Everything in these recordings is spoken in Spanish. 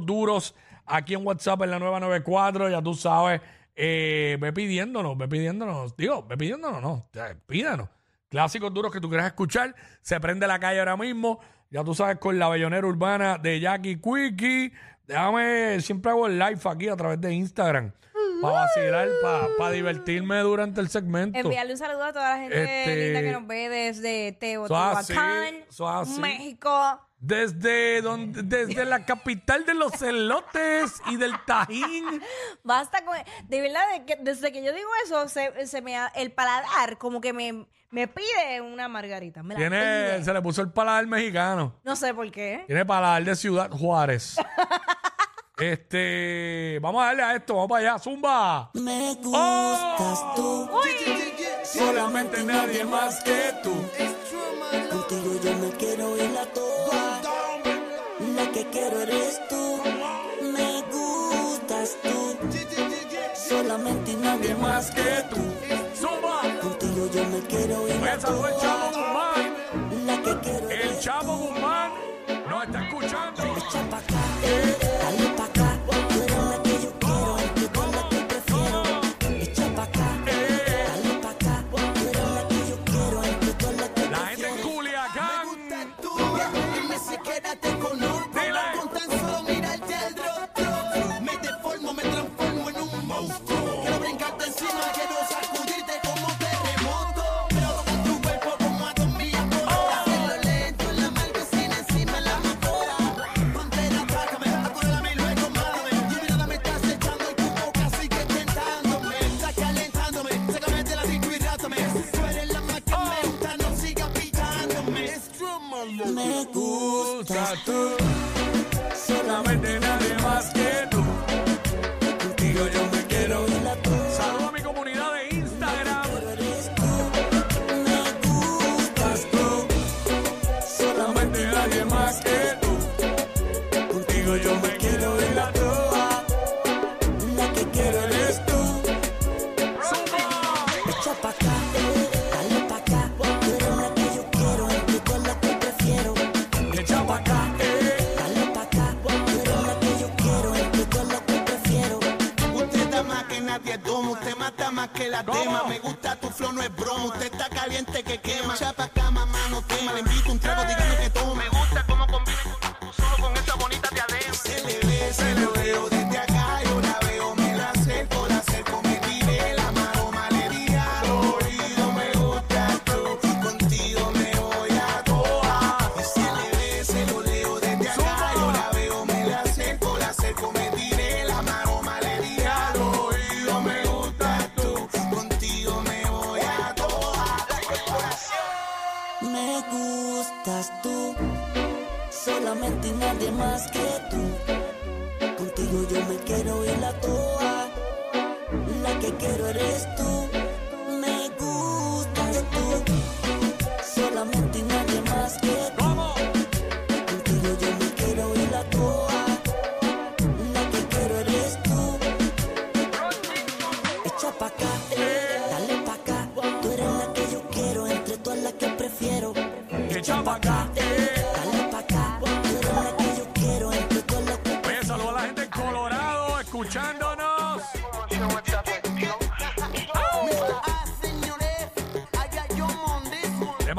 duros aquí en WhatsApp en la nueva 94, ya tú sabes, eh, ve pidiéndonos, ve pidiéndonos, digo, ve pidiéndonos, no, pídanos. Clásicos duros que tú quieras escuchar, se prende la calle ahora mismo, ya tú sabes, con la bellonera urbana de Jackie Quickie. Déjame, siempre hago el live aquí a través de Instagram. Para vacilar, para divertirme durante el segmento. Enviarle un saludo a toda la gente Este- linda que nos ve desde Teotihuacán, eso así. México. Desde, donde, desde la capital de los elotes y del tajín. Basta con... De verdad, de que- desde que yo digo eso, se, se me, ha- el paladar como que me, me pide una margarita. Me la Tiene, pide. se le puso el paladar mexicano. No sé por qué. Tiene paladar de Ciudad Juárez. este, vamos a darle a esto, vamos para allá, zumba. Me gustas tú, Solamente nadie más que tú. contigo yo me quiero ir a toa. La que quiero eres tú, me gustas tú, solamente nadie más. Que tú. Zumba. Contigo yo me quiero ir a el Chavo toa. Guzmán. La que quiero El eres Chavo Guzmán nos está escuchando. Echa pa' acá,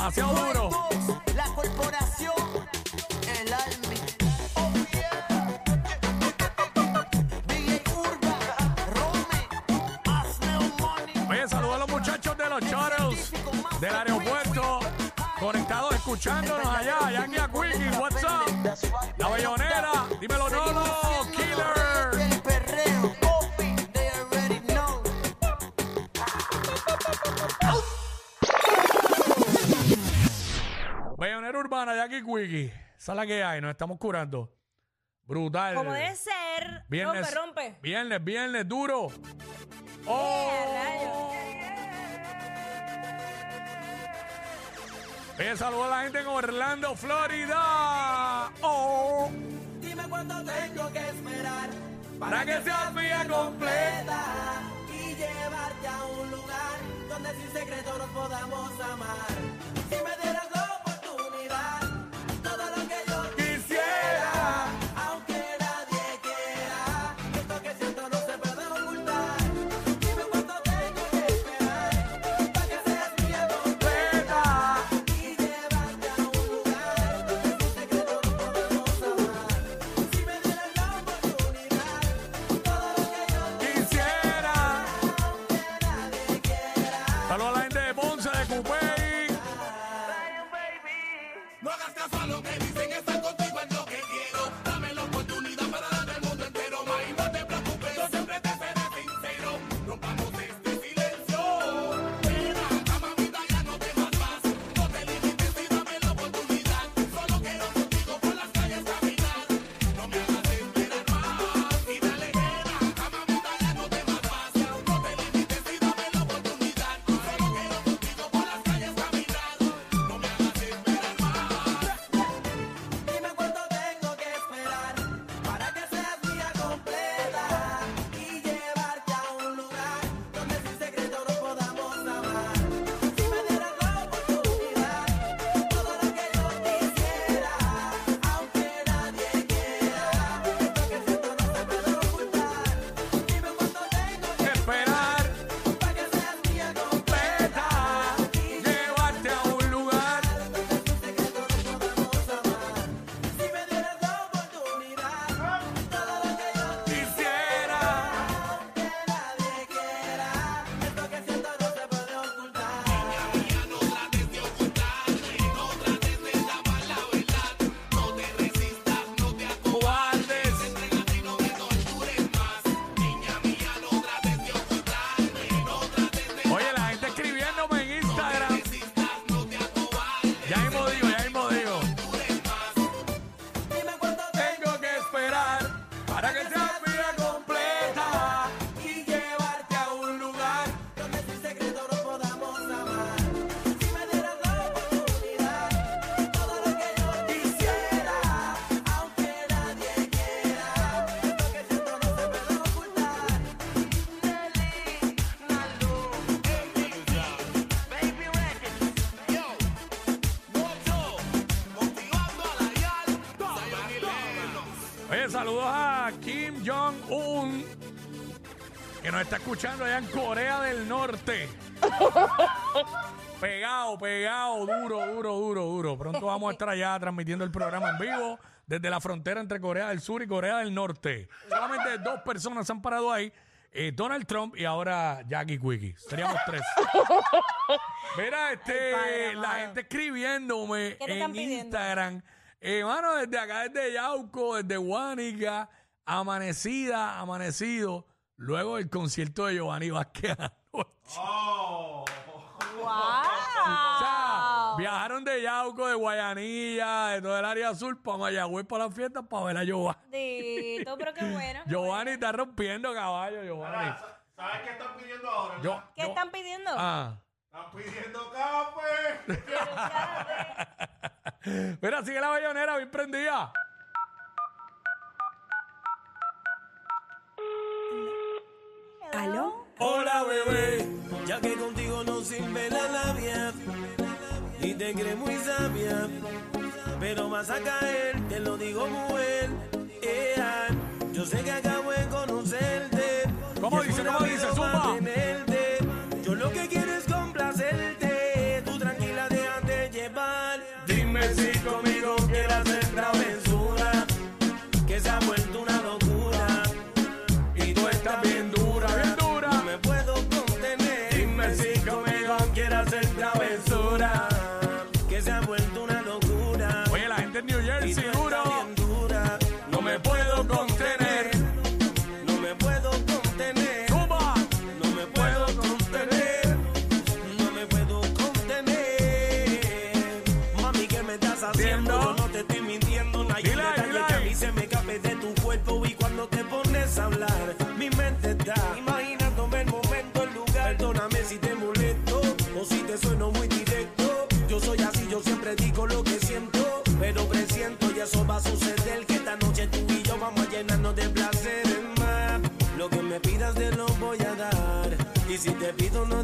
Demasiado duro. La corporación, el Almi. Oh, DJ Urba, Rome, hazme un money. Oye, saludo a los muchachos de los Shuttles del aeropuerto. Conectados escuchándonos allá. Jackie Aquiki, what's up? La Bellonera, dímelo Nolo, Jackie Quickie. Esa es la que hay, nos estamos curando. Brutal. Como debe ser. Viernes, Rompe, rompe. Viernes, viernes, duro. Oh. Oye, saludo a la gente en Orlando, Florida. Oh. Dime cuánto tengo que esperar Para que seas mía completa. y llevarte a un lugar donde sin secreto nos podamos amar. Si me saludos a Kim Jong-un, que nos está escuchando allá en Corea del Norte. pegado, pegado, duro, duro, duro, duro. Pronto vamos a estar allá transmitiendo el programa en vivo desde la frontera entre Corea del Sur y Corea del Norte. Solamente dos personas se han parado ahí. eh, Donald Trump y ahora Jackie Quickie. Seríamos tres. Mira, este, padre, la gente escribiéndome ¿Qué te están en? Instagram. Mano, desde acá, desde Yauco, desde Guánica, amanecida, amanecido, luego del concierto de Giovanni Vázquez anoche. O sea, ¡Wow! viajaron de Yauco, de Guayanilla, de todo el área azul para Mayagüez para la fiesta para ver a Giovanni. Dito, pero qué bueno. qué Giovanni está rompiendo caballo, Giovanni. ¿Sabes qué están pidiendo ahora? Yo- ¿Qué yo- están pidiendo? Ah. Están pidiendo café. Mira, sigue la bayonera bien prendida. ¿Aló? Hola bebé, ya que contigo no sirve la labia y te crees muy sabia, pero vas a caer, te lo digo mujer. Ea, yo sé que acabo de conocerte. ¿Cómo dice, cómo dice? Zumba. Dime Pero presiento y eso va a suceder. Que esta noche tú y yo vamos a llenarnos de placeres más. Lo que me pidas te lo voy a dar. Y si te pido, no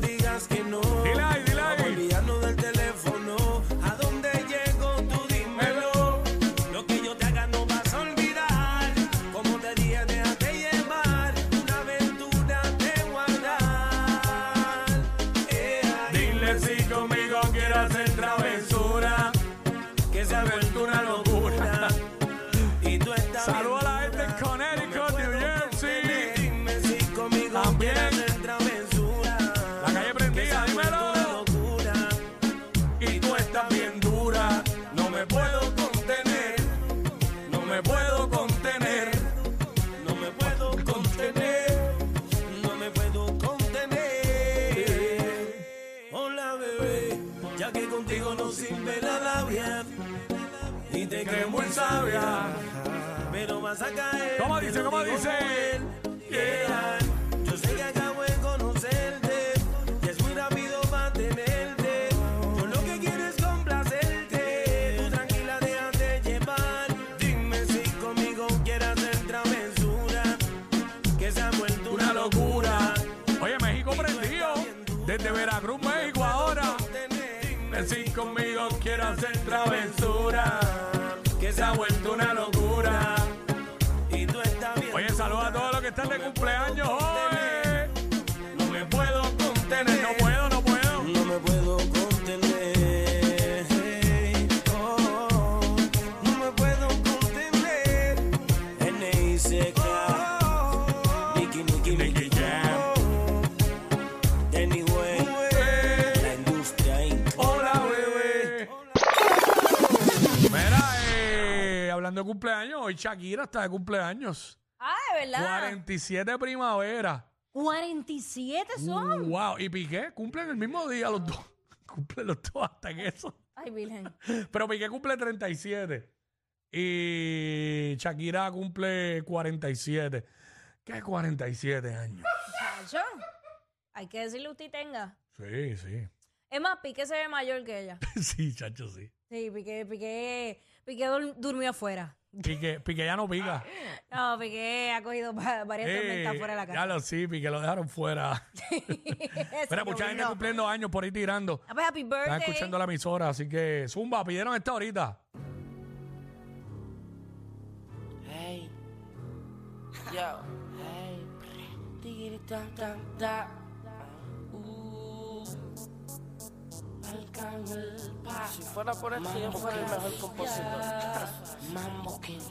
¿Cómo dice, cómo dice? Yeah. Yo sé que acabo de conocerte. Y es muy rápido mantenerte. Yo lo que quiero es complacerte. Tú tranquila, déjate llevar. Dime si conmigo quieres hacer travesura. Que se ha vuelto una locura. Oye, México prendido. Desde Veracruz, México ahora. Dime Si conmigo quieres hacer travesura. que se ha vuelto cumpleaños hoy. No me puedo contener. No puedo, no puedo. No me puedo contener. Oh, no me puedo contener. N.I.C.K. Nicky, Nicky, Nicky Jam. Anyway, la industria. Hola, bebé. Mira, eh, hablando de cumpleaños, hoy Shakira está de cumpleaños. Ah, de verdad. 47 primavera. 47 son. Wow. Y Piqué cumplen el mismo día los dos. Cumplen los dos hasta que eso. Ay, Virgen. Pero Piqué cumple 37. Y Shakira cumple 47. ¿Qué es 47 años? Chacho. Hay que decirle usted tenga. Sí, sí. Es más, Piqué se ve mayor que ella. Sí, chacho, sí. Sí, Piqué, Piqué, Piqué dur- durmió afuera. Piqué, Piqué ya no pica. No, Piqué ha cogido va- varias tormentas fuera de la Ya casa. lo sí, Piqué lo dejaron fuera. Mira, mucha gente llovió. cumpliendo años por ahí tirando. Ah, pues, happy birthday. Están escuchando la emisora, así que Zumba, pidieron esta ahorita. Hey, Yo. Hey. Si fuera por esto, yo fuera el mejor compositor. Mambo Kings.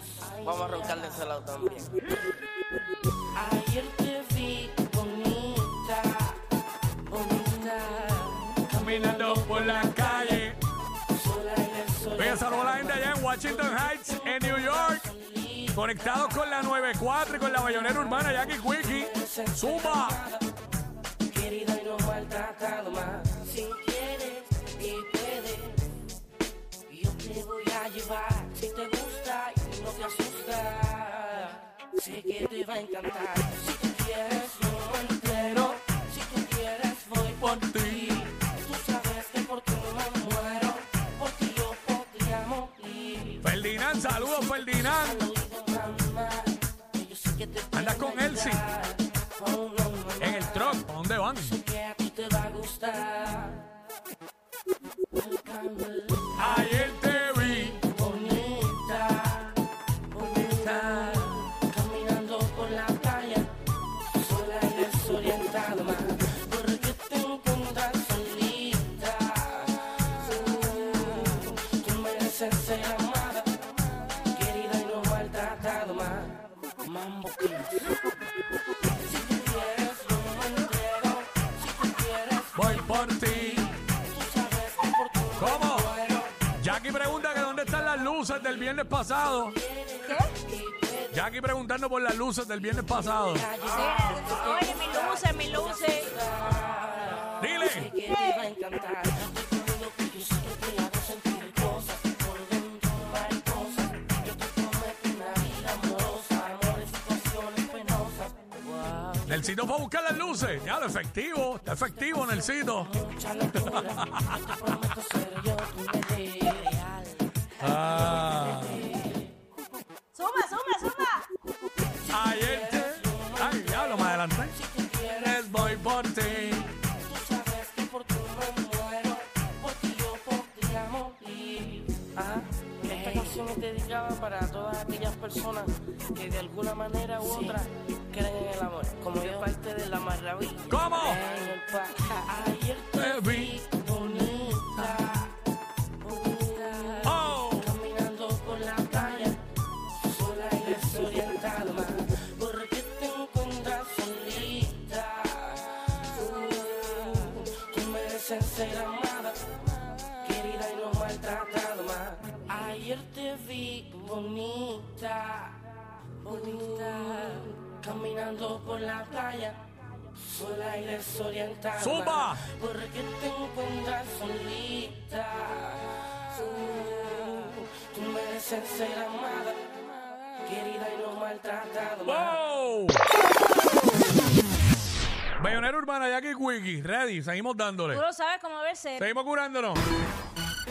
Vamos a roncar de ese lado también. Ayer te vi bonita, bonita. Caminando por la calle. Oye, saludos a la gente allá en Washington Heights, en New York. Conectados con la 94 y con la bayonera urbana, Jackie Quickie. Zumba. Querida y no maltratado más. Si te gusta y no te asusta, sé que te va a encantar. Si tú quieres, yo entero. Si tú quieres, voy por ti. Del viernes pasado. ¿Qué? Jackie preguntando por las luces del viernes pasado. Sí, oye, mis luces, mis luces. Dile. Nelsito fue a buscar las luces. Ya, lo efectivo. Está efectivo, Nelsito. mucha Suma, suma, suma. Ayer te. Ay, diablo, más adelante. Les voy por ti. Tú sabes que por me muero, por ti yo podría morir. Ah, esta canción es dedicada para todas aquellas personas que de alguna manera u otra creen en el amor, como yo parte de la maravilla. ¿Cómo? En el pa- Ayer te vi caminando por la playa. Sola y desorientada. ¡Zumba! Porque te encuentras solita. Uh, Tú mereces ser amada, querida y no maltratada. ma. ¡Wow! Bayonera Urbana, Jackie Quickie. Ready, seguimos dándole. Tú lo sabes cómo debe ser. Seguimos curándonos. Si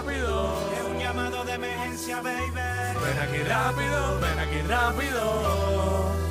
rápido. Es un llamado de emergencia, baby. Ven aquí rápido, ven aquí rápido.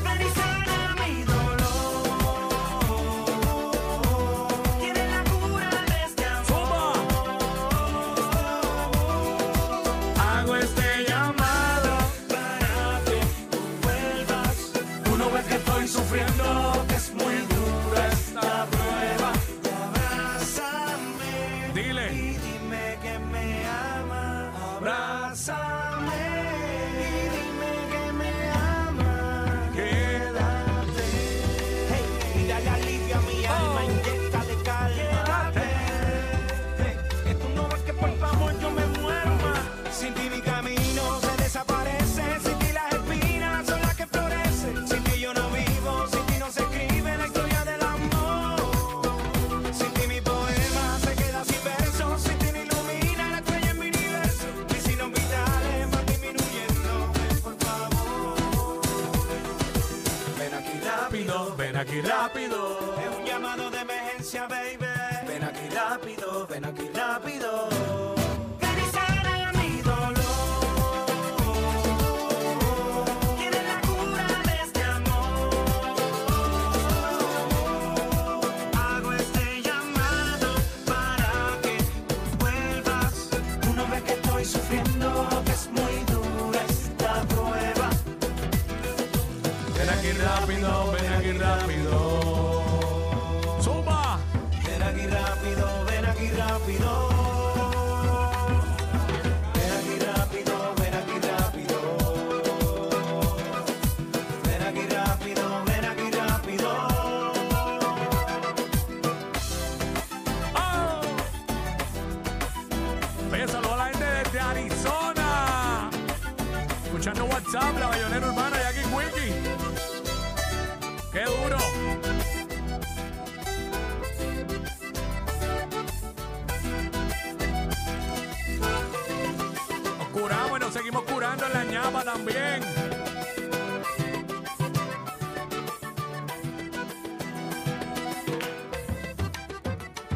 Seguimos curando en la ñapa también.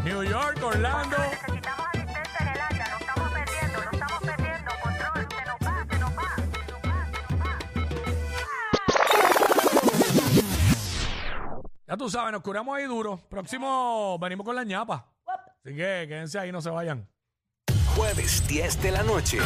New York, Orlando. Necesitamos asistencia en el área, lo estamos perdiendo, lo estamos perdiendo, control, se nos va, se nos va, se nos va, se nos va. Ya tú sabes, nos curamos ahí duro. Próximo, venimos con la ñapa. Así que quédense ahí, no se vayan. Jueves 10 de la noche.